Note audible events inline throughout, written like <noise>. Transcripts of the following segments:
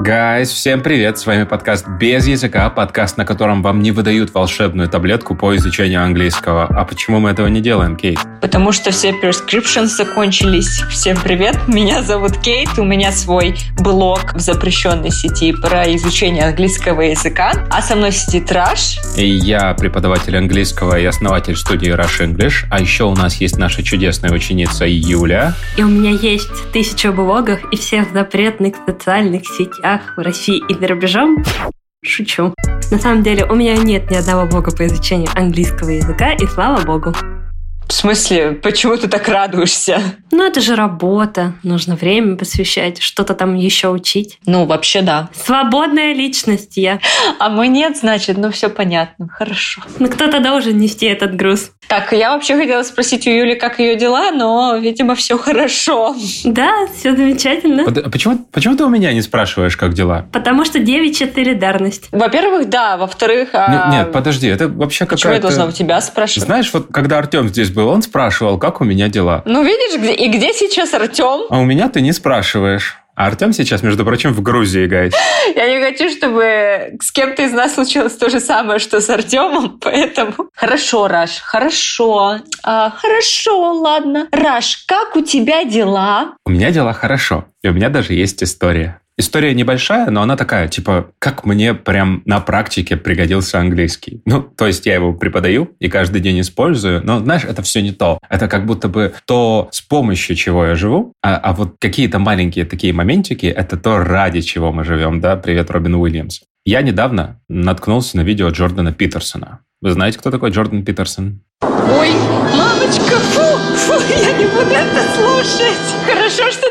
Гайс, всем привет! С вами подкаст «Без языка», подкаст, на котором вам не выдают волшебную таблетку по изучению английского. А почему мы этого не делаем, Кейт? Потому что все prescriptions закончились. Всем привет, меня зовут Кейт, у меня свой блог в запрещенной сети про изучение английского языка, а со мной сидит Раш. И я преподаватель английского и основатель студии Rush English, а еще у нас есть наша чудесная ученица Юля. И у меня есть тысяча блогов и всех запретных социальных сетях в России и за рубежом. Шучу. На самом деле у меня нет ни одного блога по изучению английского языка, и слава богу. В смысле, почему ты так радуешься? Ну, это же работа. Нужно время посвящать, что-то там еще учить. Ну, вообще да. Свободная личность я. А мы нет, значит, ну все понятно. Хорошо. Но кто-то должен нести этот груз. Так, я вообще хотела спросить у Юли, как ее дела, но, видимо, все хорошо. Да, все замечательно. А почему, почему ты у меня не спрашиваешь, как дела? Потому что девичья солидарность. Во-первых, да. Во-вторых... А... Нет, подожди, это вообще какая-то... Почему я должна у тебя спрашивать? Знаешь, вот когда Артем здесь был, он спрашивал, как у меня дела. Ну, видишь, где, и где сейчас Артем? А у меня ты не спрашиваешь. А Артем сейчас, между прочим, в Грузии, гайд. Я не хочу, чтобы с кем-то из нас случилось то же самое, что с Артемом, <laughs> поэтому... Хорошо, Раш, хорошо. А, хорошо, ладно. Раш, как у тебя дела? У меня дела хорошо. И у меня даже есть история. История небольшая, но она такая, типа, как мне прям на практике пригодился английский. Ну, то есть я его преподаю и каждый день использую, но, знаешь, это все не то. Это как будто бы то, с помощью чего я живу, а, а вот какие-то маленькие такие моментики, это то, ради чего мы живем, да? Привет, Робин Уильямс. Я недавно наткнулся на видео Джордана Питерсона. Вы знаете, кто такой Джордан Питерсон? Ой, мамочка, фу, фу, я не буду это слушать. Хорошо, что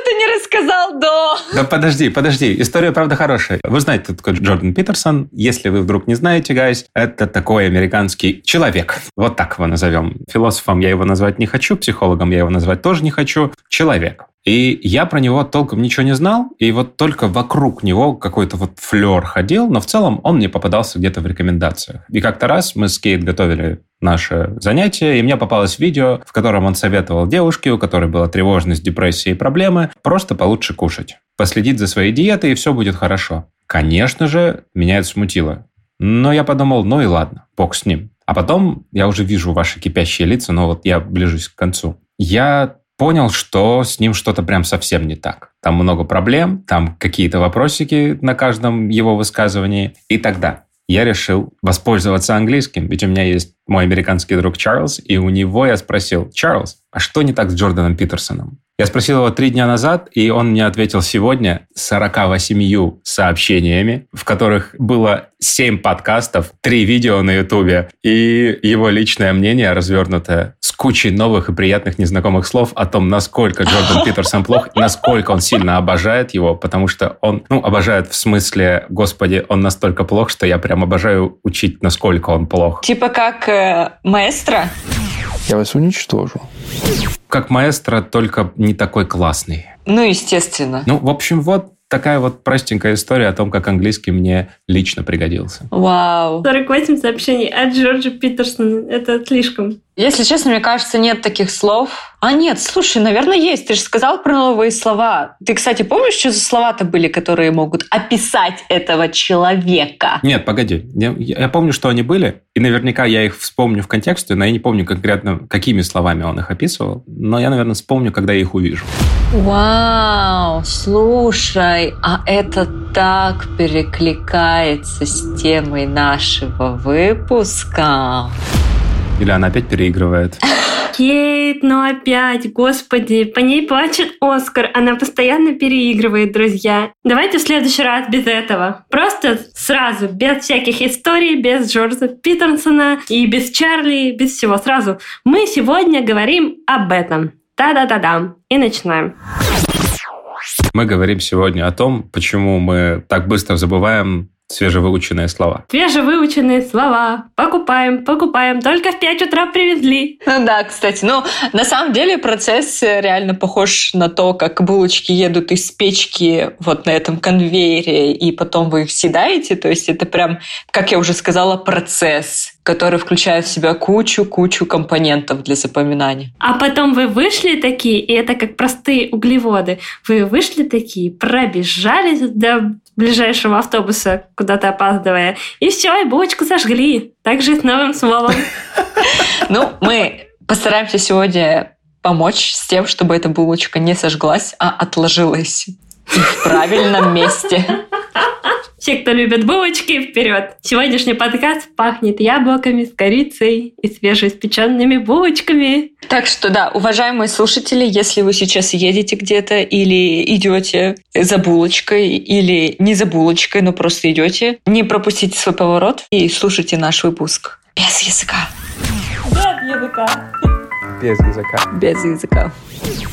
ты не рассказал до. Да подожди, подожди. История, правда, хорошая. Вы знаете, кто такой Джордан Питерсон. Если вы вдруг не знаете, гайс, это такой американский человек. Вот так его назовем. Философом я его назвать не хочу, психологом я его назвать тоже не хочу. Человек. И я про него толком ничего не знал, и вот только вокруг него какой-то вот флер ходил, но в целом он мне попадался где-то в рекомендациях. И как-то раз мы с Кейт готовили наше занятие, и мне попалось видео, в котором он советовал девушке, у которой была тревожность, депрессия и проблемы, просто получше кушать. Последить за своей диетой, и все будет хорошо. Конечно же, меня это смутило. Но я подумал, ну и ладно, бог с ним. А потом я уже вижу ваши кипящие лица, но вот я ближусь к концу. Я понял, что с ним что-то прям совсем не так. Там много проблем, там какие-то вопросики на каждом его высказывании. И тогда я решил воспользоваться английским, ведь у меня есть мой американский друг Чарльз, и у него я спросил, Чарльз, а что не так с Джорданом Питерсоном? Я спросил его три дня назад, и он мне ответил сегодня 48 сообщениями, в которых было 7 подкастов, 3 видео на Ютубе и его личное мнение развернутое с кучей новых и приятных незнакомых слов о том, насколько Джордан Питерсон плох, <laughs> насколько он сильно обожает его, потому что он, ну, обожает в смысле, господи, он настолько плох, что я прям обожаю учить, насколько он плох. Типа как э, маэстро? Я вас уничтожу. Как маэстро, только не такой классный. Ну, естественно. Ну, в общем, вот такая вот простенькая история о том, как английский мне лично пригодился. Вау. 48 сообщений от Джорджа Питерсона. Это слишком. Если честно, мне кажется, нет таких слов. А нет, слушай, наверное, есть. Ты же сказал про новые слова. Ты, кстати, помнишь, что за слова-то были, которые могут описать этого человека? Нет, погоди. Я, я помню, что они были, и наверняка я их вспомню в контексте, но я не помню конкретно, какими словами он их описывал. Но я, наверное, вспомню, когда я их увижу. Вау, слушай, а это так перекликается с темой нашего выпуска. Или она опять переигрывает? Кейт, ну опять, господи, по ней плачет Оскар, она постоянно переигрывает, друзья. Давайте в следующий раз без этого. Просто сразу, без всяких историй, без Джорджа Питерсона и без Чарли, без всего. Сразу. Мы сегодня говорим об этом. Да-да-да-да. И начинаем. Мы говорим сегодня о том, почему мы так быстро забываем свежевыученные слова. Свежевыученные слова. Покупаем, покупаем. Только в 5 утра привезли. Ну да, кстати. Ну, на самом деле процесс реально похож на то, как булочки едут из печки вот на этом конвейере, и потом вы их съедаете. То есть это прям, как я уже сказала, процесс который включает в себя кучу-кучу компонентов для запоминания. А потом вы вышли такие, и это как простые углеводы, вы вышли такие, пробежались до ближайшего автобуса, куда-то опаздывая. И все, и булочку сожгли. Так с новым словом. <laughs> Ну, мы постараемся сегодня помочь с тем, чтобы эта булочка не сожглась, а отложилась в правильном месте. Все, кто любит булочки, вперед! Сегодняшний подкаст пахнет яблоками с корицей и свежеиспеченными булочками. Так что да, уважаемые слушатели, если вы сейчас едете где-то или идете за булочкой, или не за булочкой, но просто идете, не пропустите свой поворот и слушайте наш выпуск без языка. Без языка. Без языка. Без языка.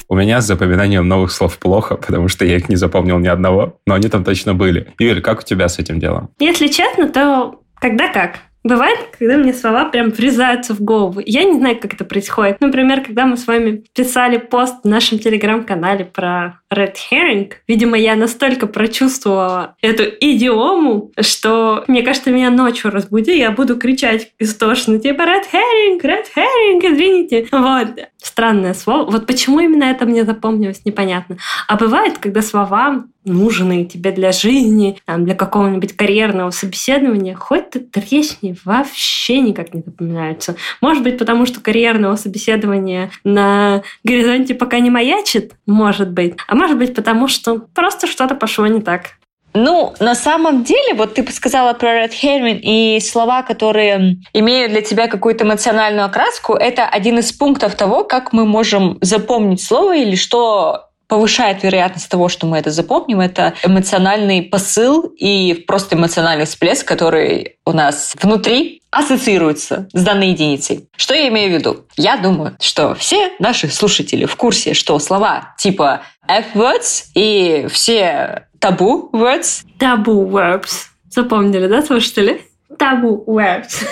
У меня с запоминанием новых слов плохо, потому что я их не запомнил ни одного, но они там точно были. Юль, как у тебя с этим делом? Если честно, то когда как. Бывает, когда мне слова прям врезаются в голову. Я не знаю, как это происходит. Например, когда мы с вами писали пост в нашем телеграм-канале про red herring, видимо, я настолько прочувствовала эту идиому, что, мне кажется, меня ночью разбуди, я буду кричать истошно, типа red herring, red herring, извините. Вот. Странное слово. Вот почему именно это мне запомнилось, непонятно. А бывает, когда слова нужные тебе для жизни, там, для какого-нибудь карьерного собеседования, хоть ты тресни, вообще никак не запоминаются. Может быть, потому что карьерного собеседования на горизонте пока не маячит, может быть. А может быть, потому что просто что-то пошло не так. Ну, на самом деле, вот ты сказала про Red Herring и слова, которые имеют для тебя какую-то эмоциональную окраску, это один из пунктов того, как мы можем запомнить слово или что повышает вероятность того, что мы это запомним, это эмоциональный посыл и просто эмоциональный всплеск, который у нас внутри ассоциируется с данной единицей. Что я имею в виду? Я думаю, что все наши слушатели в курсе, что слова типа F-words и все табу words. Табу words. Запомнили, да, слушатели? Табу words.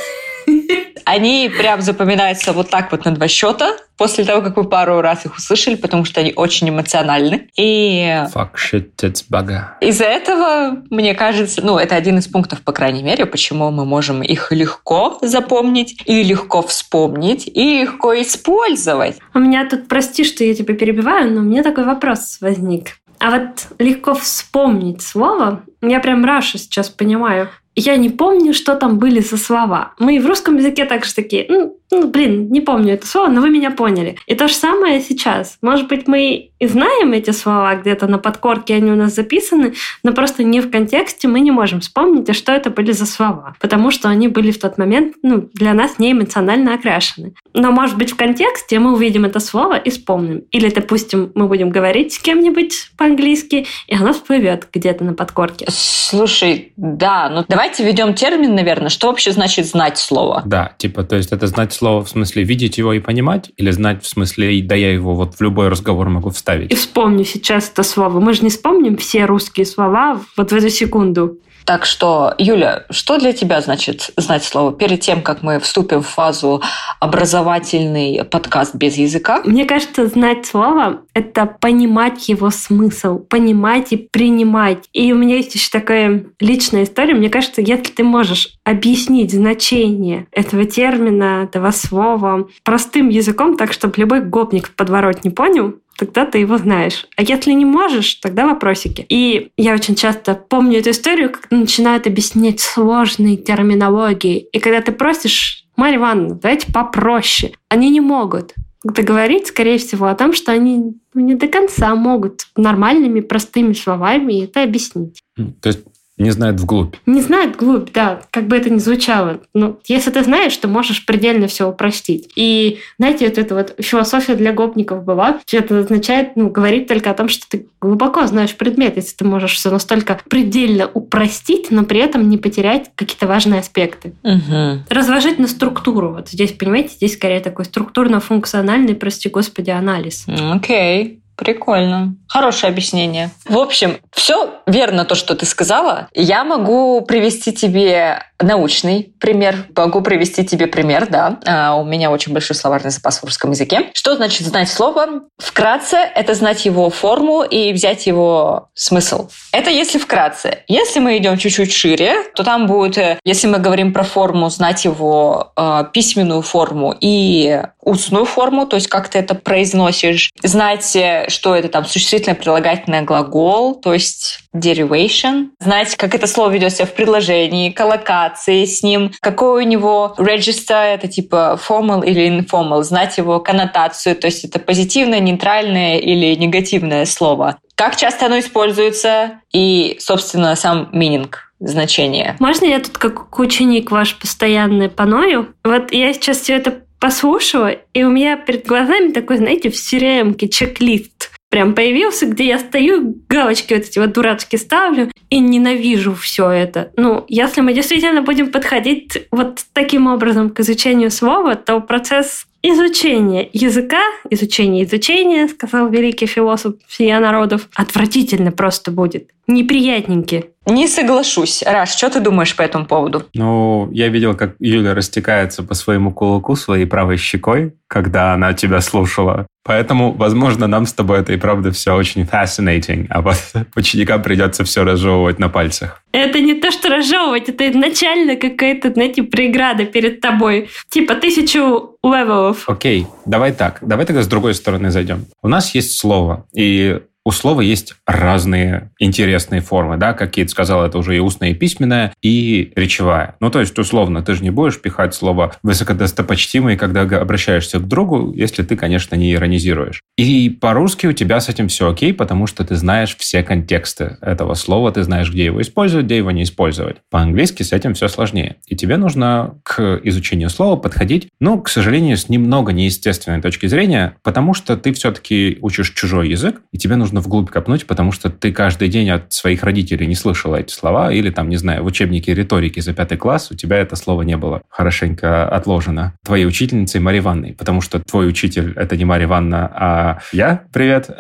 Они прям запоминаются вот так вот на два счета после того, как вы пару раз их услышали, потому что они очень эмоциональны. И Fuck shit, it's bugger. из-за этого, мне кажется, ну, это один из пунктов, по крайней мере, почему мы можем их легко запомнить, и легко вспомнить, и легко использовать. У меня тут, прости, что я тебя перебиваю, но у меня такой вопрос возник. А вот легко вспомнить слово, я прям Раша сейчас понимаю. Я не помню, что там были за слова. Мы и в русском языке также такие, ну, ну, блин, не помню это слово, но вы меня поняли. И то же самое сейчас. Может быть, мы и знаем эти слова где-то на подкорке, они у нас записаны, но просто не в контексте мы не можем вспомнить, а что это были за слова. Потому что они были в тот момент ну, для нас не эмоционально окрашены. Но, может быть, в контексте мы увидим это слово и вспомним. Или, допустим, мы будем говорить с кем-нибудь по-английски, и оно всплывет где-то на подкорке. Слушай, да, ну давайте введем термин, наверное. Что вообще значит знать слово? Да, типа, то есть это знать слово в смысле видеть его и понимать, или знать в смысле, да я его вот в любой разговор могу вставить? И вспомню сейчас это слово. Мы же не вспомним все русские слова вот в эту секунду. Так что, Юля, что для тебя значит знать слово? Перед тем, как мы вступим в фазу образовательный подкаст без языка? Мне кажется, знать слово — это понимать его смысл, понимать и принимать. И у меня есть еще такая личная история. Мне кажется, если ты можешь объяснить значение этого термина, этого слова простым языком, так, чтобы любой гопник в подворот не понял, тогда ты его знаешь. А если не можешь, тогда вопросики. И я очень часто помню эту историю, как начинают объяснять сложные терминологии. И когда ты просишь, Марья Ивановна, давайте попроще. Они не могут договорить, скорее всего, о том, что они не до конца могут нормальными, простыми словами это объяснить. То есть не знает вглубь. Не знает вглубь, да, как бы это ни звучало. Но если ты знаешь, ты можешь предельно все упростить. И, знаете, вот эта вот философия для гопников была, что это означает, ну, говорить только о том, что ты глубоко знаешь предмет, если ты можешь все настолько предельно упростить, но при этом не потерять какие-то важные аспекты. Угу. Разложить на структуру. Вот здесь, понимаете, здесь скорее такой структурно-функциональный, прости господи, анализ. Окей. Прикольно. Хорошее объяснение. В общем, все верно то, что ты сказала. Я могу привести тебе научный пример. Могу привести тебе пример, да. А, у меня очень большой словарный запас в русском языке. Что значит знать слово? Вкратце, это знать его форму и взять его смысл. Это если вкратце. Если мы идем чуть-чуть шире, то там будет, э, если мы говорим про форму, знать его э, письменную форму и устную форму, то есть как ты это произносишь, знать, э, что это там существительное, прилагательное, глагол, то есть derivation, знать, как это слово ведет себя в предложении, коллокации с ним, какой у него register, это типа formal или informal, знать его коннотацию, то есть это позитивное, нейтральное или негативное слово. Как часто оно используется и, собственно, сам meaning значение. Можно я тут как ученик ваш постоянный поною? Вот я сейчас все это послушала, и у меня перед глазами такой, знаете, в crm чек-лист прям появился, где я стою, галочки вот эти вот дурацкие ставлю и ненавижу все это. Ну, если мы действительно будем подходить вот таким образом к изучению слова, то процесс изучения языка, изучение изучения, сказал великий философ всея народов, отвратительно просто будет. Неприятненький. Не соглашусь. Раш, что ты думаешь по этому поводу? Ну, я видел, как Юля растекается по своему кулаку своей правой щекой, когда она тебя слушала. Поэтому, возможно, нам с тобой это и правда все очень fascinating, а вот <laughs> ученикам придется все разжевывать на пальцах. Это не то, что разжевывать, это изначально какая-то, знаете, преграда перед тобой. Типа тысячу level ов. Окей, давай так. Давай тогда с другой стороны зайдем. У нас есть слово, и у слова есть разные интересные формы, да, как Кейт сказал, это уже и устная, и письменная, и речевая. Ну, то есть, условно, ты же не будешь пихать слово высокодостопочтимый, когда обращаешься к другу, если ты, конечно, не иронизируешь. И по-русски у тебя с этим все окей, потому что ты знаешь все контексты этого слова, ты знаешь, где его использовать, где его не использовать. По-английски с этим все сложнее. И тебе нужно к изучению слова подходить, ну, к сожалению, с немного неестественной точки зрения, потому что ты все-таки учишь чужой язык, и тебе нужно нужно вглубь копнуть, потому что ты каждый день от своих родителей не слышала эти слова, или там, не знаю, в учебнике риторики за пятый класс у тебя это слово не было хорошенько отложено твоей учительницей Марьей Ивановной, потому что твой учитель — это не Марья Ивановна, а я, привет.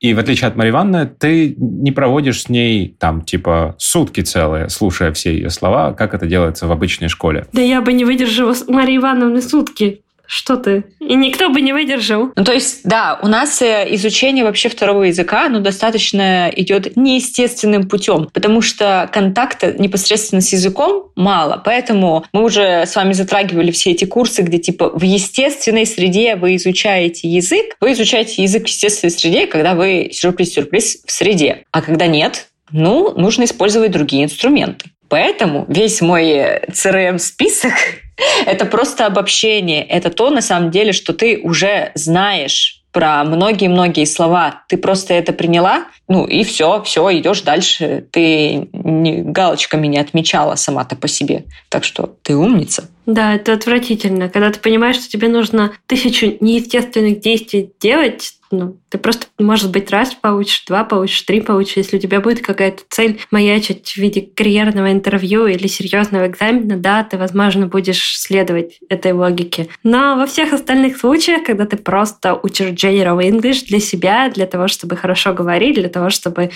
И в отличие от Марьи Ивановны, ты не проводишь с ней там типа сутки целые, слушая все ее слова, как это делается в обычной школе. Да я бы не выдержала Марии Ивановны сутки. Что ты? И никто бы не выдержал. Ну, то есть, да, у нас э, изучение вообще второго языка, ну, достаточно идет неестественным путем, потому что контакта непосредственно с языком мало. Поэтому мы уже с вами затрагивали все эти курсы, где типа в естественной среде вы изучаете язык, вы изучаете язык в естественной среде, когда вы сюрприз-сюрприз в среде. А когда нет, ну, нужно использовать другие инструменты. Поэтому весь мой CRM-список <laughs> Это просто обобщение. Это то, на самом деле, что ты уже знаешь про многие-многие слова. Ты просто это приняла, ну и все, все, идешь дальше. Ты галочками не отмечала сама-то по себе. Так что ты умница. Да, это отвратительно. Когда ты понимаешь, что тебе нужно тысячу неестественных действий делать, ну, ты просто, может быть, раз получишь, два получишь, три получишь. Если у тебя будет какая-то цель маячить в виде карьерного интервью или серьезного экзамена, да, ты, возможно, будешь следовать этой логике. Но во всех остальных случаях, когда ты просто учишь General English для себя, для того, чтобы хорошо говорить, для того, чтобы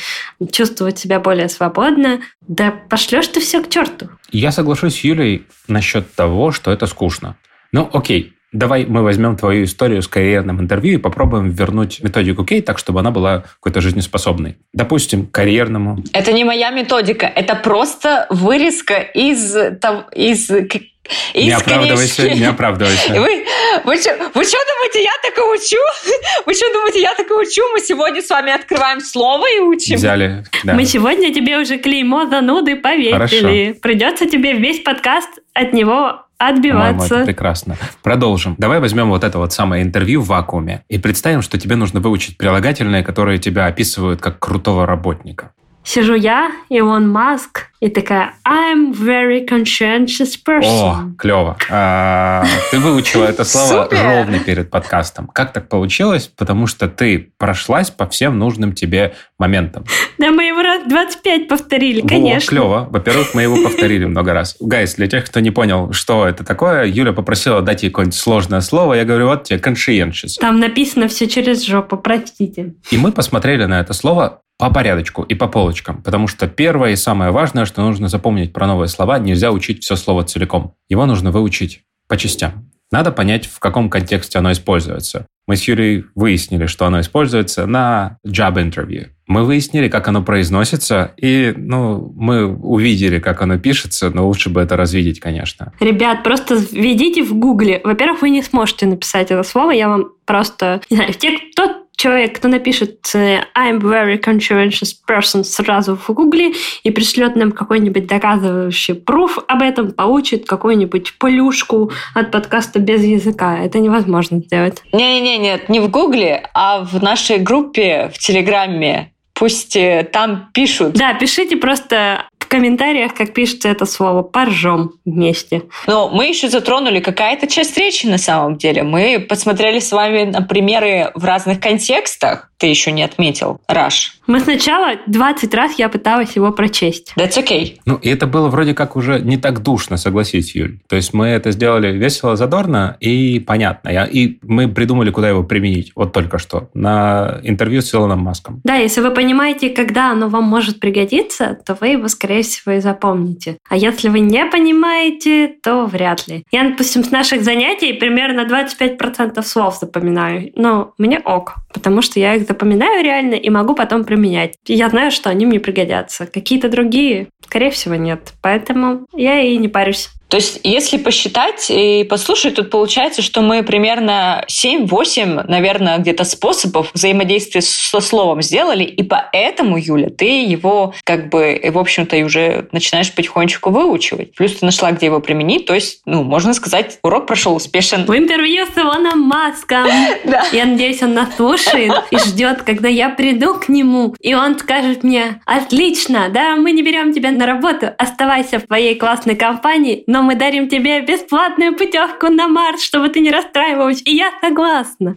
чувствовать себя более свободно, да пошлешь ты все к черту. Я соглашусь с Юлей насчет того, что это скучно. Ну, окей, Давай мы возьмем твою историю с карьерным интервью и попробуем вернуть методику Кей так, чтобы она была какой-то жизнеспособной. Допустим, карьерному. Это не моя методика, это просто вырезка из, из из не оправдывайся, не оправдывайся. Вы, вы, что, вы что думаете, я так и учу? <laughs> Вы что думаете, я так и учу? Мы сегодня с вами открываем слово и учим. Взяли, да. Мы сегодня тебе уже клеймо зануды повесили. Хорошо. Придется тебе весь подкаст от него отбиваться. Это прекрасно. Продолжим. Давай возьмем вот это вот самое интервью в вакууме и представим, что тебе нужно выучить прилагательные, которые тебя описывают как крутого работника. Сижу я, Илон Маск, и такая I'm very conscientious person. О, клево. А, ты выучила это слово <laughs> ровно перед подкастом. Как так получилось? Потому что ты прошлась по всем нужным тебе моментам. Да, мы его раз 25 повторили, конечно. О, клево. Во-первых, мы его повторили много раз. Гайс, для тех, кто не понял, что это такое, Юля попросила дать ей какое-нибудь сложное слово. Я говорю, вот тебе conscientious. Там написано все через жопу, простите. И мы посмотрели на это слово по порядочку и по полочкам, потому что первое и самое важное, что нужно запомнить про новые слова, нельзя учить все слово целиком. Его нужно выучить по частям. Надо понять, в каком контексте оно используется. Мы с Юрией выяснили, что оно используется на job interview. Мы выяснили, как оно произносится, и ну, мы увидели, как оно пишется, но лучше бы это развидеть, конечно. Ребят, просто введите в гугле. Во-первых, вы не сможете написать это слово, я вам просто... Не знаю, те, кто человек, кто напишет э, I'm very conscientious person сразу в гугле и пришлет нам какой-нибудь доказывающий пруф об этом, получит какую-нибудь плюшку от подкаста без языка. Это невозможно сделать. Не-не-не, нет, не в гугле, а в нашей группе в Телеграме. Пусть э, там пишут. Да, пишите просто комментариях, как пишется это слово, поржем вместе. Но мы еще затронули какая-то часть речи на самом деле. Мы посмотрели с вами на примеры в разных контекстах. Ты еще не отметил, Раш. Мы сначала 20 раз я пыталась его прочесть. That's okay. Ну, и это было вроде как уже не так душно, согласись, Юль. То есть мы это сделали весело, задорно и понятно. И мы придумали, куда его применить. Вот только что. На интервью с Илоном Маском. Да, если вы понимаете, когда оно вам может пригодиться, то вы его, скорее всего, и запомните. А если вы не понимаете, то вряд ли. Я, допустим, с наших занятий примерно 25% слов запоминаю. Но мне ок, потому что я их запоминаю реально и могу потом применять. Я знаю, что они мне пригодятся. Какие-то другие, скорее всего, нет. Поэтому я и не парюсь. То есть, если посчитать и послушать, тут получается, что мы примерно 7-8, наверное, где-то способов взаимодействия со словом сделали, и поэтому, Юля, ты его как бы, в общем-то, уже начинаешь потихонечку выучивать. Плюс ты нашла, где его применить, то есть, ну, можно сказать, урок прошел успешен. В интервью с Илоном Маском. <laughs> Да. Я надеюсь, он нас слушает и ждет, когда я приду к нему, и он скажет мне, отлично, да, мы не берем тебя на работу, оставайся в твоей классной компании, но мы дарим тебе бесплатную путевку на Марс, чтобы ты не расстраивалась. И я согласна.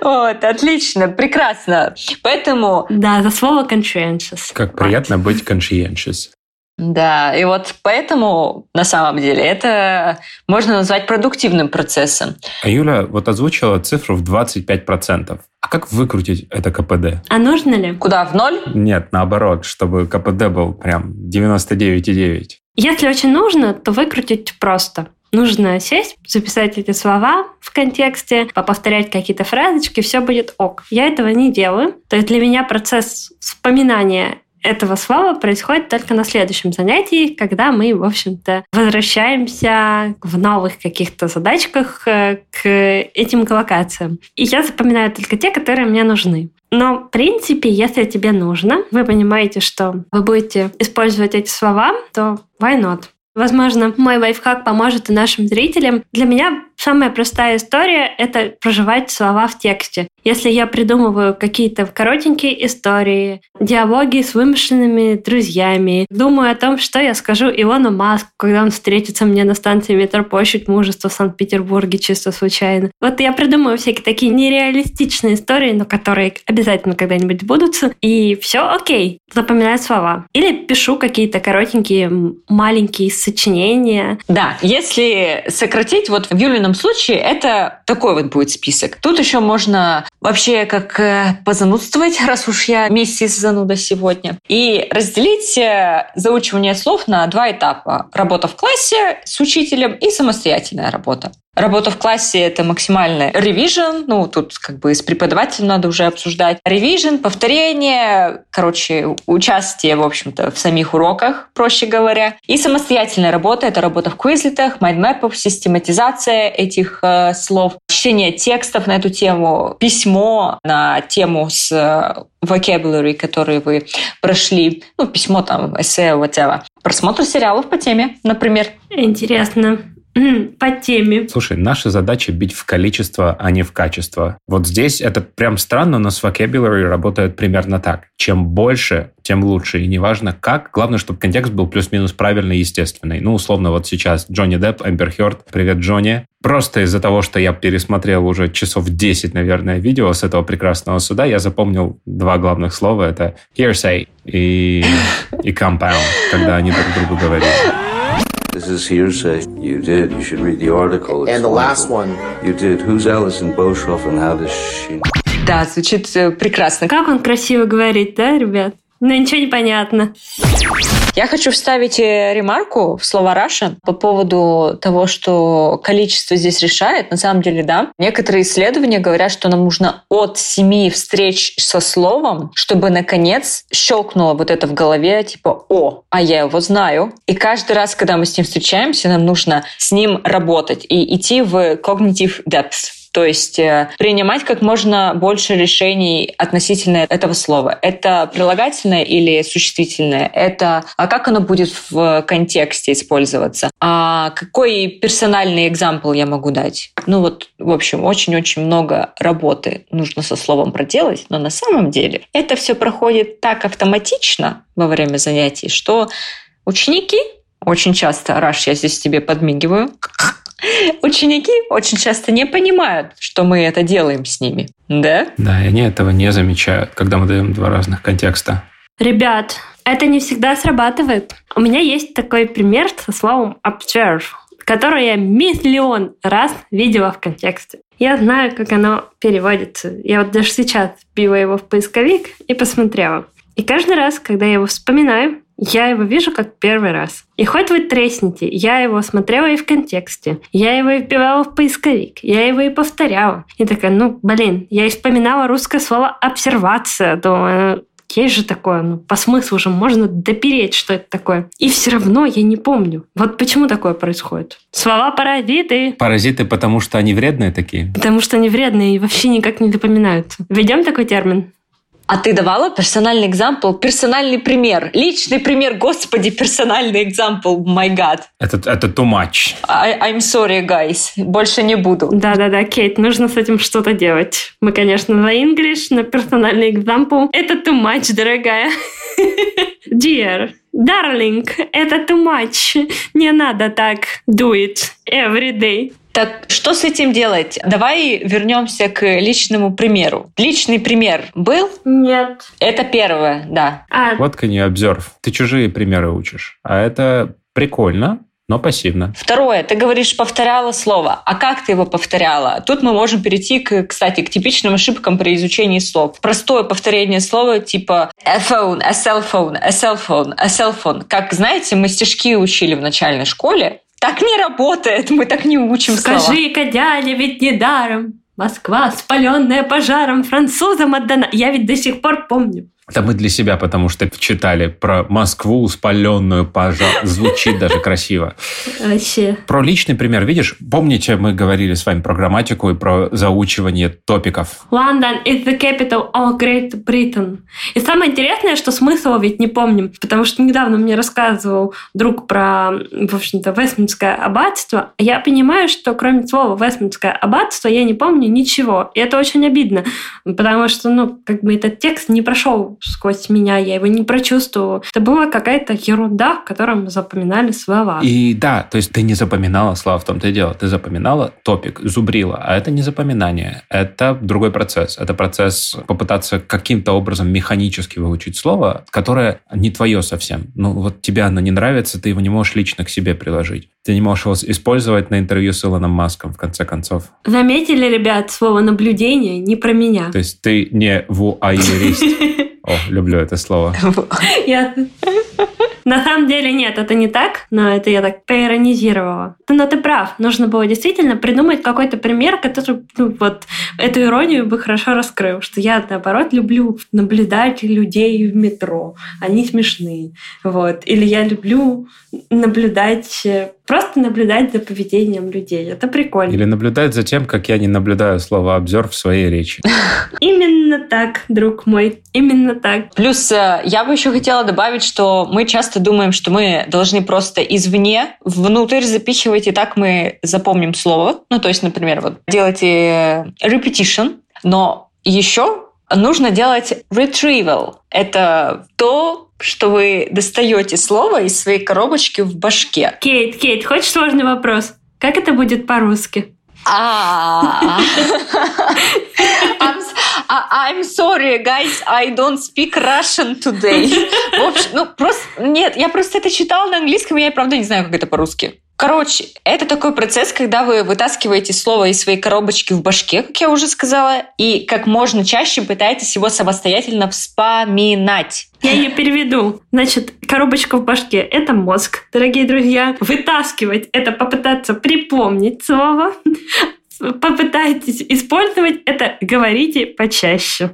Вот, отлично, прекрасно. Поэтому... Да, за слово conscientious. Как приятно быть conscientious. Да, и вот поэтому на самом деле это можно назвать продуктивным процессом. А Юля вот озвучила цифру в 25%. А как выкрутить это КПД? А нужно ли? Куда, в ноль? Нет, наоборот, чтобы КПД был прям 99,9. Если очень нужно, то выкрутить просто. Нужно сесть, записать эти слова в контексте, повторять какие-то фразочки, все будет ок. Я этого не делаю. То есть для меня процесс вспоминания этого слова происходит только на следующем занятии, когда мы, в общем-то, возвращаемся в новых каких-то задачках э, к этим коллокациям. И я запоминаю только те, которые мне нужны. Но, в принципе, если тебе нужно, вы понимаете, что вы будете использовать эти слова, то why not? Возможно, мой лайфхак поможет и нашим зрителям. Для меня самая простая история — это проживать слова в тексте. Если я придумываю какие-то коротенькие истории, диалоги с вымышленными друзьями, думаю о том, что я скажу Илону Маску, когда он встретится мне на станции метроплощадь мужества в Санкт-Петербурге чисто случайно. Вот я придумываю всякие такие нереалистичные истории, но которые обязательно когда-нибудь будут, и все окей, запоминаю слова. Или пишу какие-то коротенькие маленькие сочинения. Да, если сократить, вот в Юлином случае это такой вот будет список. Тут еще можно вообще как э, позанудствовать, раз уж я миссис зануда сегодня, и разделить э, заучивание слов на два этапа. Работа в классе с учителем и самостоятельная работа. Работа в классе — это максимальный ревижн, ну, тут как бы с преподавателем надо уже обсуждать. Ревижн, повторение, короче, участие, в общем-то, в самих уроках, проще говоря. И самостоятельная работа — это работа в квизлетах, майндмэпах, систематизация этих э, слов, чтение текстов на эту тему, письмо на тему с э, vocabulary, которые вы прошли, ну, письмо там, эссе, whatever. Просмотр сериалов по теме, например. Интересно по теме. Слушай, наша задача бить в количество, а не в качество. Вот здесь это прям странно, но с vocabulary работает примерно так. Чем больше, тем лучше. И неважно как, главное, чтобы контекст был плюс-минус правильный и естественный. Ну, условно, вот сейчас Джонни Депп, Эмбер Хёрд, привет, Джонни. Просто из-за того, что я пересмотрел уже часов 10, наверное, видео с этого прекрасного суда, я запомнил два главных слова. Это hearsay и, и compound, когда они друг другу говорили. This is hearsay. You did. You should read the article. It's and the last one. You did. Who's Alison Boshoff and how does she... Да, звучит прекрасно. Как он красиво говорит, да, ребят? Но ничего не понятно. Я хочу вставить э, ремарку в слово Russia по поводу того, что количество здесь решает. На самом деле, да. Некоторые исследования говорят, что нам нужно от семи встреч со словом, чтобы, наконец, щелкнуло вот это в голове, типа, о, а я его знаю. И каждый раз, когда мы с ним встречаемся, нам нужно с ним работать и идти в cognitive depth То есть э, принимать как можно больше решений относительно этого слова. Это прилагательное или существительное? Это а как оно будет в контексте использоваться? А какой персональный экзампл я могу дать? Ну вот, в общем, очень-очень много работы нужно со словом проделать, но на самом деле это все проходит так автоматично во время занятий, что ученики очень часто, Раш, я здесь тебе подмигиваю, Ученики очень часто не понимают, что мы это делаем с ними. Да? Да, и они этого не замечают, когда мы даем два разных контекста. Ребят, это не всегда срабатывает. У меня есть такой пример со словом observe, которое я миллион раз видела в контексте. Я знаю, как оно переводится. Я вот даже сейчас вбила его в поисковик и посмотрела. И каждый раз, когда я его вспоминаю, я его вижу как первый раз. И хоть вы тресните, я его смотрела и в контексте. Я его и вбивала в поисковик. Я его и повторяла. И такая, ну, блин, я и вспоминала русское слово «обсервация». Думаю, есть же такое, ну, по смыслу же можно допереть, что это такое. И все равно я не помню. Вот почему такое происходит? Слова паразиты. Паразиты, потому что они вредные такие? Потому что они вредные и вообще никак не запоминаются. Ведем такой термин? А ты давала персональный экзампл, персональный пример, личный пример, господи, персональный экзампл, my god. Это, это too much. I, I'm sorry, guys, больше не буду. Да-да-да, Кейт, нужно с этим что-то делать. Мы, конечно, на English, на персональный экзампл. Это too much, дорогая. <laughs> Dear, darling, это too much. Не надо так do it every day. Так что с этим делать? Давай вернемся к личному примеру. Личный пример был? Нет. Это первое, да. А... Вот you observe? Ты чужие примеры учишь. А это прикольно, но пассивно. Второе, ты говоришь, повторяла слово. А как ты его повторяла? Тут мы можем перейти, к, кстати, к типичным ошибкам при изучении слов. Простое повторение слова типа a phone, a cell phone, a cell phone, a cell phone. Как, знаете, мы стишки учили в начальной школе, так не работает, мы так не учим Скажи-ка, дядя, ведь не даром. Москва, спаленная пожаром, французам отдана. Я ведь до сих пор помню. Это мы для себя, потому что читали про Москву, спаленную пожар. Звучит даже красиво. Вообще. Про личный пример, видишь? Помните, мы говорили с вами про грамматику и про заучивание топиков? London is the capital of Great Britain. И самое интересное, что смысла ведь не помним, потому что недавно мне рассказывал друг про, в общем-то, Вестминское аббатство. Я понимаю, что кроме слова Вестминское аббатство я не помню ничего. И это очень обидно, потому что, ну, как бы этот текст не прошел сквозь меня, я его не прочувствовала. Это была какая-то ерунда, в котором запоминали слова. И да, то есть ты не запоминала слова в том-то и дело. Ты запоминала топик, зубрила, а это не запоминание. Это другой процесс. Это процесс попытаться каким-то образом механически выучить слово, которое не твое совсем. Ну вот тебе оно не нравится, ты его не можешь лично к себе приложить. Ты не можешь его использовать на интервью с Илоном Маском, в конце концов. Заметили, ребят, слово «наблюдение» не про меня. То есть ты не вуайерист. <laughs> О, люблю это слово. <laughs> Я... На самом деле нет, это не так, но это я так поиронизировала. Но ты прав, нужно было действительно придумать какой-то пример, который ну, вот эту иронию бы хорошо раскрыл, что я, наоборот, люблю наблюдать людей в метро, они смешные, вот. Или я люблю наблюдать Просто наблюдать за поведением людей. Это прикольно. Или наблюдать за тем, как я не наблюдаю слово «обзор» в своей речи. <laughs> Именно так, друг мой. Именно так. Плюс э, я бы еще хотела добавить, что мы часто думаем, что мы должны просто извне внутрь запихивать, и так мы запомним слово. Ну, то есть, например, вот делайте repetition, но еще нужно делать retrieval. Это то, что вы достаете слово из своей коробочки в башке. Кейт, Кейт, хочешь сложный вопрос? Как это будет по-русски? А. <laughs> I'm sorry, guys, I don't speak Russian today. <laughs> В общем, ну просто нет, я просто это читала на английском, и я правда не знаю, как это по-русски. Короче, это такой процесс, когда вы вытаскиваете слово из своей коробочки в башке, как я уже сказала, и как можно чаще пытаетесь его самостоятельно вспоминать. Я ее переведу. Значит, коробочка в башке – это мозг, дорогие друзья. Вытаскивать – это попытаться припомнить слово. Попытайтесь использовать это, говорите почаще.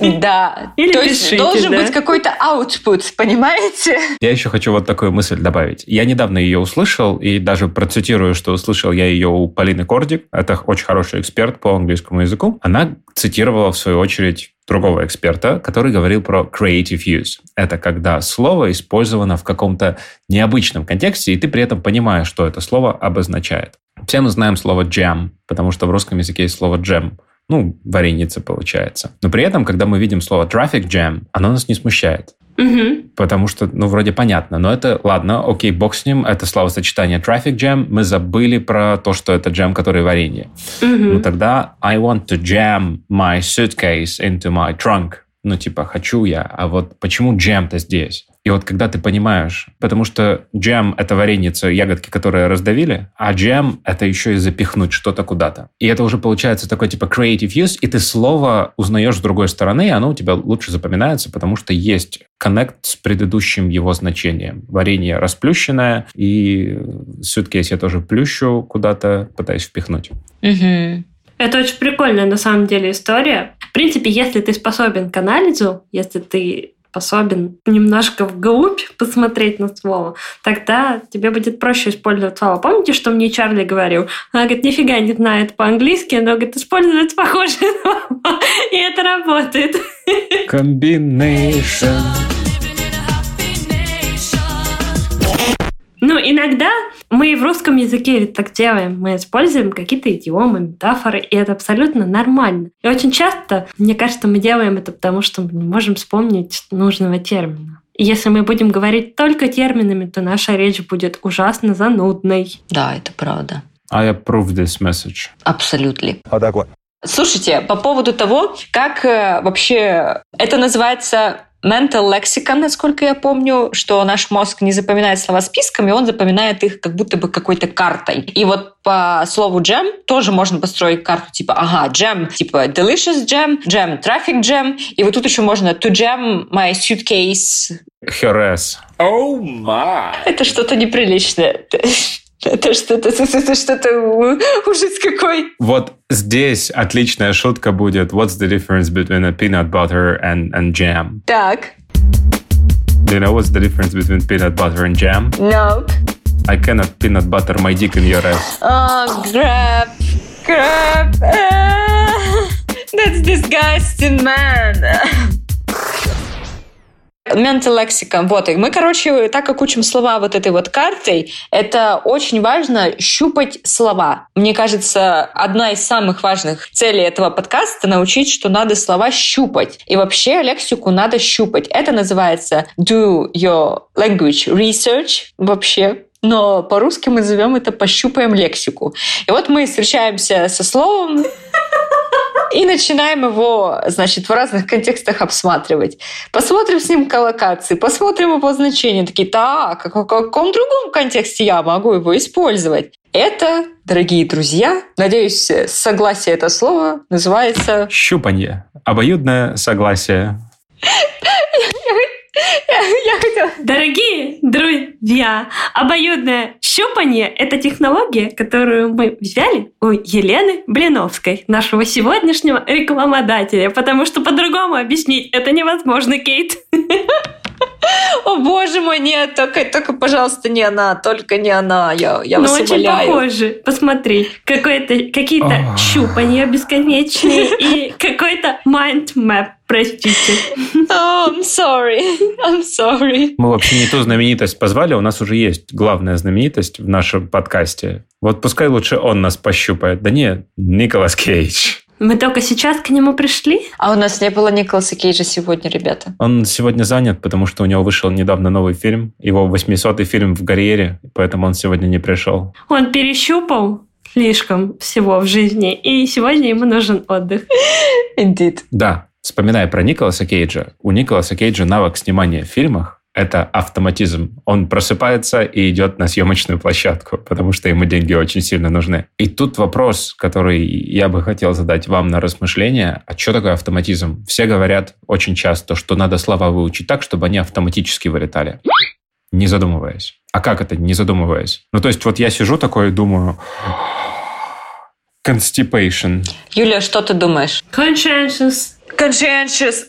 Да. <laughs> Или То есть пишите, должен да. быть какой-то output, понимаете? Я еще хочу вот такую мысль добавить. Я недавно ее услышал, и даже процитирую, что услышал я ее у Полины Кордик. Это очень хороший эксперт по английскому языку. Она цитировала, в свою очередь, другого эксперта, который говорил про creative use. Это когда слово использовано в каком-то необычном контексте, и ты при этом понимаешь, что это слово обозначает. Все мы знаем слово jam, потому что в русском языке есть слово jam. Ну, вареница получается. Но при этом, когда мы видим слово traffic jam, оно нас не смущает. Мгм. Потому что, ну, вроде понятно. Но это, ладно, окей, бог с ним. Это словосочетание traffic jam. Мы забыли про то, что это джем, который варенье. Мгм. Ну, тогда I want to jam my suitcase into my trunk. Ну, типа, хочу я. А вот почему джем-то здесь? И вот когда ты понимаешь, потому что джем – это вареница, ягодки, которые раздавили, а джем – это еще и запихнуть что-то куда-то. И это уже получается такой типа creative use, и ты слово узнаешь с другой стороны, и оно у тебя лучше запоминается, потому что есть коннект с предыдущим его значением. Варенье расплющенное, и suitcase я тоже плющу куда-то, пытаюсь впихнуть. Мгм. Это очень прикольная на самом деле история. В принципе, если ты способен к анализу, если ты способен немножко вглубь посмотреть на слово, тогда тебе будет проще использовать слово. Помните, что мне Чарли говорил? Она говорит, нифига не знает по-английски, но говорит, использовать похожие слова. <laughs> И это работает. <laughs> Combination. Ну, иногда мы и в русском языке ведь так делаем. Мы используем какие-то идиомы, метафоры, и это абсолютно нормально. И очень часто, мне кажется, мы делаем это потому, что мы не можем вспомнить нужного термина. И если мы будем говорить только терминами, то наша речь будет ужасно занудной. Да, это правда. I approve this message. Абсолютно. Вот так вот. Слушайте, по поводу того, как э, вообще это называется mental lexicon, насколько я помню, что наш мозг не запоминает слова списками, он запоминает их как будто бы какой-то картой. И вот по слову jam тоже можно построить карту типа, ага, jam, типа delicious jam, jam traffic jam, и вот тут еще можно to jam my suitcase. Her ass. Это что-то неприличное. Это что-то, это что-то ужас какой. Вот здесь отличная шутка будет. What's the difference between a peanut butter and, and jam? Так, Do you know what's the difference between peanut butter and jam? nope. I cannot peanut butter my dick in your ass. Oh, grab. Ah, that's disgusting, man. Mental lexicon. Вот, и мы, короче, так как учим слова вот этой вот картой, это очень важно щупать слова. Мне кажется, одна из самых важных целей этого подкаста — научить, что надо слова щупать. И вообще лексику надо щупать. Это называется do your language research вообще но по-русски мы назовем это «пощупаем лексику». И вот мы встречаемся со словом и начинаем его, значит, в разных контекстах обсматривать. Посмотрим с ним коллокации, посмотрим его значение. Такие, так, а в каком другом контексте я могу его использовать? Это, дорогие друзья, надеюсь, согласие это слово называется... Щупанье. Обоюдное согласие. <laughs> Я хотела... Дорогие друзья, обоюдное щупание – это технология, которую мы взяли у Елены Блиновской, нашего сегодняшнего рекламодателя, потому что по-другому объяснить это невозможно, Кейт. О, боже мой, нет, только, только, пожалуйста, не она, только не она, я, я Ну, вас очень умоляю. похоже. Посмотри, какое-то, какие-то щупания бесконечные и какой-то mind map, простите. <laughs> Oh, I'm sorry, <laughs> I'm sorry. Мы вообще не ту знаменитость позвали, у нас уже есть главная знаменитость в нашем подкасте. Вот пускай лучше он нас пощупает. Да нет, Николас Кейдж. Мы только сейчас к нему пришли? А у нас не было Николаса Кейджа сегодня, ребята. Он сегодня занят, потому что у него вышел недавно новый фильм, его 800-й фильм в карьере, поэтому он сегодня не пришел. Он перещупал слишком всего в жизни, и сегодня ему нужен отдых. Indeed. Да, вспоминая про Николаса Кейджа, у Николаса Кейджа навык снимания в фильмах – это автоматизм. Он просыпается и идет на съемочную площадку, потому что ему деньги очень сильно нужны. И тут вопрос, который я бы хотел задать вам на размышление. А что такое автоматизм? Все говорят очень часто, что надо слова выучить так, чтобы они автоматически вылетали. Не задумываясь. А как это, не задумываясь? Ну, то есть вот я сижу такой и думаю... Constipation. Юля, что ты думаешь? Conscientious Conscientious.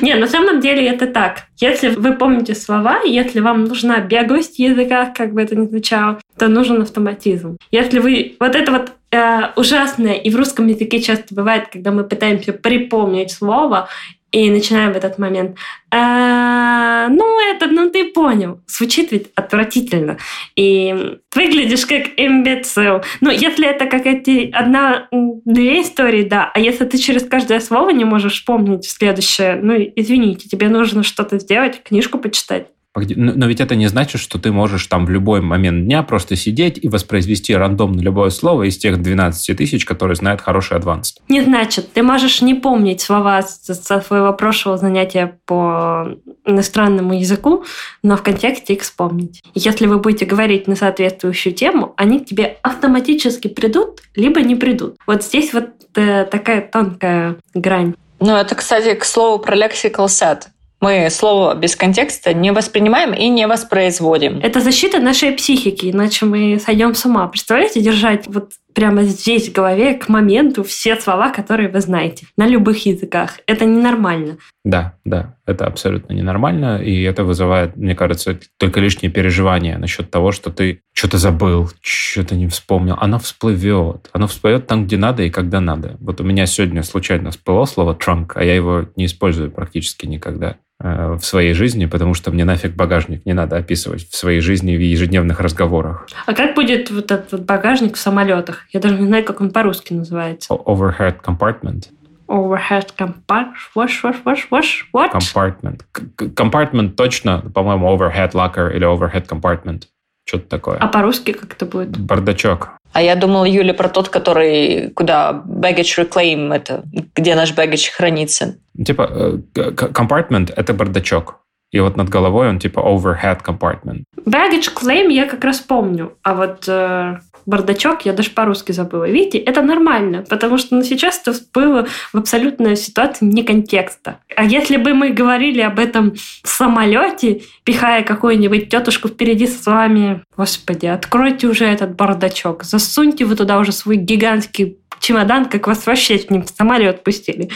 Не, на самом деле это так. Если вы помните слова, если вам нужна беглость в языках, как бы это ни звучало, то нужен автоматизм. Если вы... Вот это вот э, ужасное, и в русском языке часто бывает, когда мы пытаемся припомнить слово, и начинаем в этот момент. А, ну, это, ну ты понял. Звучит ведь отвратительно. И выглядишь как имбецил. Ну, если это как эти одна-две истории, да. А если ты через каждое слово не можешь помнить следующее, ну, извините, тебе нужно что-то сделать, книжку почитать. Но ведь это не значит, что ты можешь там в любой момент дня просто сидеть и воспроизвести рандомно любое слово из тех 12 тысяч, которые знают хороший адванс. Не значит. Ты можешь не помнить слова со своего прошлого занятия по иностранному языку, но в контексте их вспомнить. Если вы будете говорить на соответствующую тему, они к тебе автоматически придут, либо не придут. Вот здесь вот э, такая тонкая грань. Ну, это, кстати, к слову про lexical set. Мы слово без контекста не воспринимаем и не воспроизводим. Это защита нашей психики, иначе мы сойдем с ума. Представляете, держать вот прямо здесь в голове к моменту все слова, которые вы знаете на любых языках. Это ненормально. Да, да, это абсолютно ненормально, и это вызывает, мне кажется, только лишнее переживание насчет того, что ты что-то забыл, что-то не вспомнил. Оно всплывет. Оно всплывет там, где надо и когда надо. Вот у меня сегодня случайно всплыло слово «trunk», а я его не использую практически никогда. Э, в своей жизни, потому что мне нафиг багажник не надо описывать в своей жизни в ежедневных разговорах. А как будет вот этот вот багажник в самолетах? Я даже не знаю, как он по-русски называется. Overhead compartment. Overhead compartment. Wash, wash, wash, wash. What? Compartment. Compartment точно, по-моему, overhead locker или overhead compartment. Что-то такое. А по-русски как это будет? Бардачок. А я думала, Юля, про тот, который, куда baggage reclaim, это где наш baggage хранится. Типа, э, compartment – это бардачок. И вот над головой он типа overhead compartment. Baggage claim я как раз помню. А вот э, бардачок я даже по-русски забыла. Видите, это нормально, потому что ну, сейчас это было в абсолютной ситуации не контекста. А если бы мы говорили об этом в самолете, пихая какую-нибудь тетушку впереди с вами, господи, откройте уже этот бардачок, засуньте вы туда уже свой гигантский чемодан, как вас вообще с ним в самолет пустили.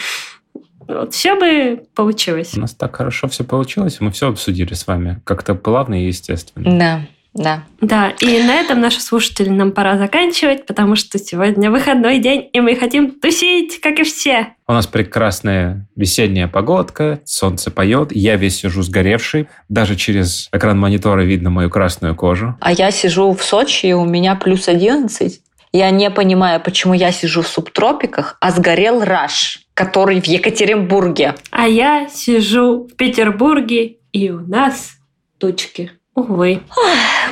Вот все бы получилось. У нас так хорошо все получилось, мы все обсудили с вами. Как-то плавно и естественно. Да. Да. Да, и на этом наши слушатели нам пора заканчивать, потому что сегодня выходной день, и мы хотим тусить, как и все. У нас прекрасная весенняя погодка, солнце поет, я весь сижу сгоревший, даже через экран монитора видно мою красную кожу. А я сижу в Сочи, и у меня плюс 11. Я не понимаю, почему я сижу в субтропиках, а сгорел Раш который в Екатеринбурге. А я сижу в Петербурге, и у нас тучки. Увы.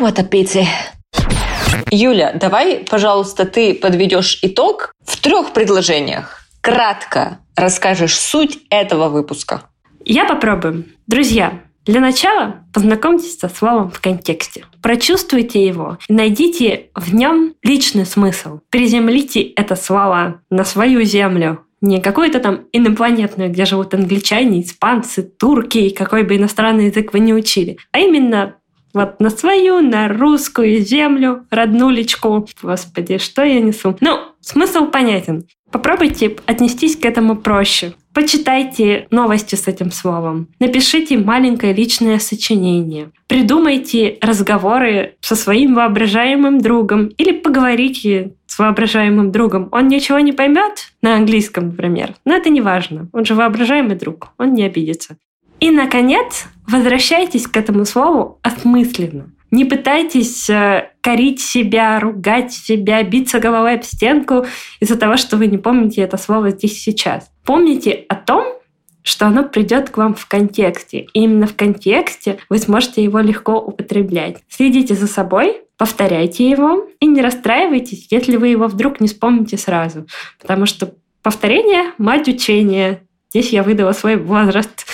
Вот опять. Юля, давай, пожалуйста, ты подведешь итог в трех предложениях. Кратко расскажешь суть этого выпуска. Я попробую. Друзья, для начала познакомьтесь со словом в контексте. Прочувствуйте его найдите в нем личный смысл. Приземлите это слово на свою землю, не какой-то там инопланетный, где живут англичане, испанцы, турки, и какой бы иностранный язык вы не учили, а именно вот на свою, на русскую землю, роднулечку. Господи, что я несу? Ну, смысл понятен. Попробуйте отнестись к этому проще. Почитайте новости с этим словом. Напишите маленькое личное сочинение. Придумайте разговоры со своим воображаемым другом или поговорите с воображаемым другом. Он ничего не поймет на английском, например. Но это не важно. Он же воображаемый друг. Он не обидится. И, наконец, возвращайтесь к этому слову осмысленно. Не пытайтесь э, корить себя, ругать себя, биться головой об стенку из-за того, что вы не помните это слово здесь сейчас. Помните о том, что оно придет к вам в контексте. И именно в контексте вы сможете его легко употреблять. Следите за собой, повторяйте его и не расстраивайтесь, если вы его вдруг не вспомните сразу. Потому что повторение – мать учения. Здесь я выдала свой возраст.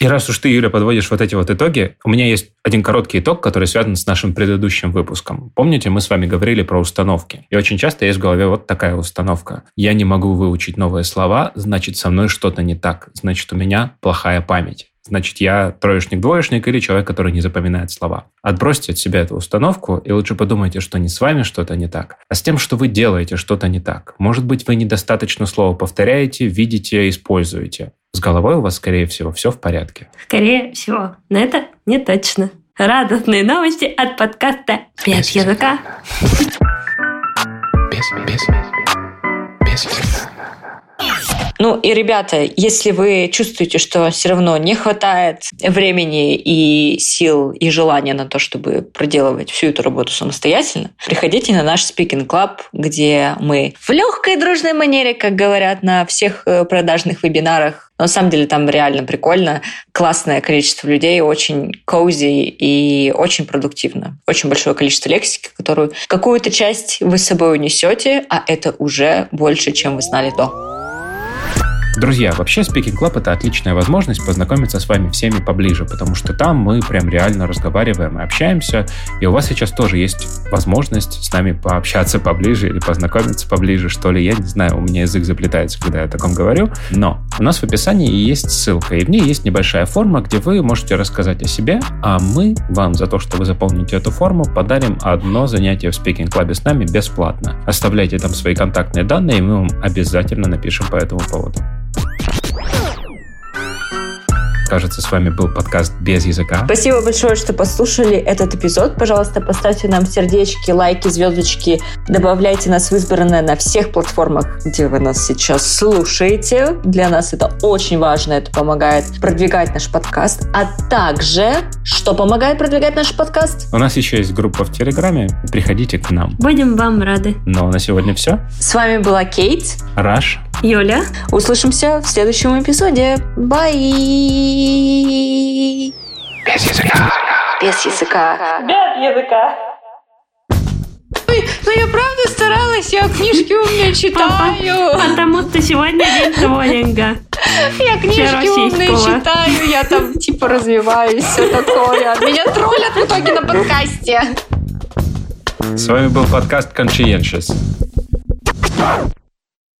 И раз уж ты, Юля, подводишь вот эти вот итоги, у меня есть один короткий итог, который связан с нашим предыдущим выпуском. Помните, мы с вами говорили про установки. И очень часто есть в голове вот такая установка. Я не могу выучить новые слова, значит, со мной что-то не так. Значит, у меня плохая память. значит, я троечник-двоечник или человек, который не запоминает слова. Отбросьте от себя эту установку и лучше подумайте, что не с вами что-то не так, а с тем, что вы делаете что-то не так. Может быть, вы недостаточно слова повторяете, видите, используете. С головой у вас, скорее всего, все в порядке. Скорее всего. Но это не точно. Радостные новости от подкаста «Без языка». Без, без, без языка. Ну и, ребята, если вы чувствуете, что все равно не хватает времени и сил и желания на то, чтобы проделывать всю эту работу самостоятельно, приходите на наш Speaking Club, где мы в легкой дружной манере, как говорят на всех э, продажных вебинарах, но на самом деле там реально прикольно, классное количество людей, очень кози и очень продуктивно. Очень большое количество лексики, которую какую-то часть вы с собой унесете, а это уже больше, чем вы знали до. Bye. Друзья, вообще Speaking Club это отличная возможность познакомиться с вами всеми поближе, потому что там мы прям реально разговариваем и общаемся, и у вас сейчас тоже есть возможность с нами пообщаться поближе или познакомиться поближе, что ли, я не знаю, у меня язык заплетается, когда я о таком говорю, но у нас в описании есть ссылка, и в ней есть небольшая форма, где вы можете рассказать о себе, а мы вам за то, что вы заполните эту форму, подарим одно занятие в Speaking Club с нами бесплатно. Оставляйте там свои контактные данные, и мы вам обязательно напишем по этому поводу. Кажется, с вами был подкаст «Без языка». Спасибо большое, что послушали этот эпизод. Пожалуйста, поставьте нам сердечки, лайки, звездочки. Добавляйте нас в избранное на всех платформах, где вы нас сейчас слушаете. Для нас это очень важно. Это помогает продвигать наш подкаст. А также, что помогает продвигать наш подкаст? У нас еще есть группа в Телеграме. Приходите к нам. Будем вам рады. Но на сегодня все. С вами была Кейт. Раш. Юля. Услышимся в следующем эпизоде. Бай! Без языка. Без языка. Без языка. Ой, ну я правда старалась, я книжки умные читаю. Потому что сегодня день троллинга. Я книжки умные читаю, я там типа развиваюсь, все такое. Меня троллят в итоге на подкасте. С вами был подкаст Conscientious.